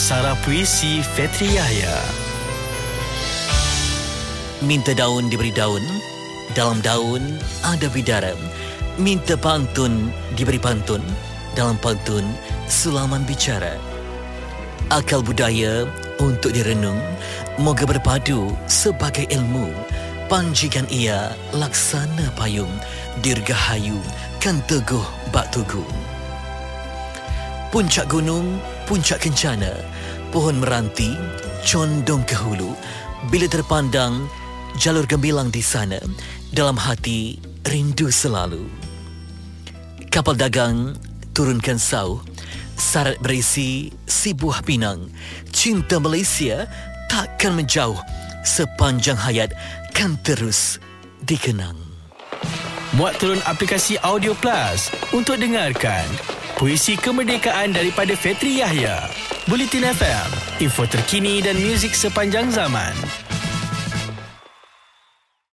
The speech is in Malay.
Aksara Puisi Fetri Yahya. Minta daun diberi daun Dalam daun ada bidara Minta pantun diberi pantun Dalam pantun sulaman bicara. Akal budaya untuk direnung Moga berpadu sebagai ilmu. Panjikan ia laksana payung Dirgahayu kan teguh bak tugu. Puncak gunung, puncak kencana Pohon meranti, condong ke hulu. Bila terpandang, jalur gembilang di sana Dalam hati, rindu selalu. Kapal dagang, turunkan sauh Sarat berisi si buah pinang. Cinta Malaysia takkan menjauh Sepanjang hayat akan terus dikenang. Muat turun aplikasi Audio Plus untuk dengarkan puisi kemerdekaan daripada Fetri Yahya. Bulletin FM, info terkini dan muzik sepanjang zaman.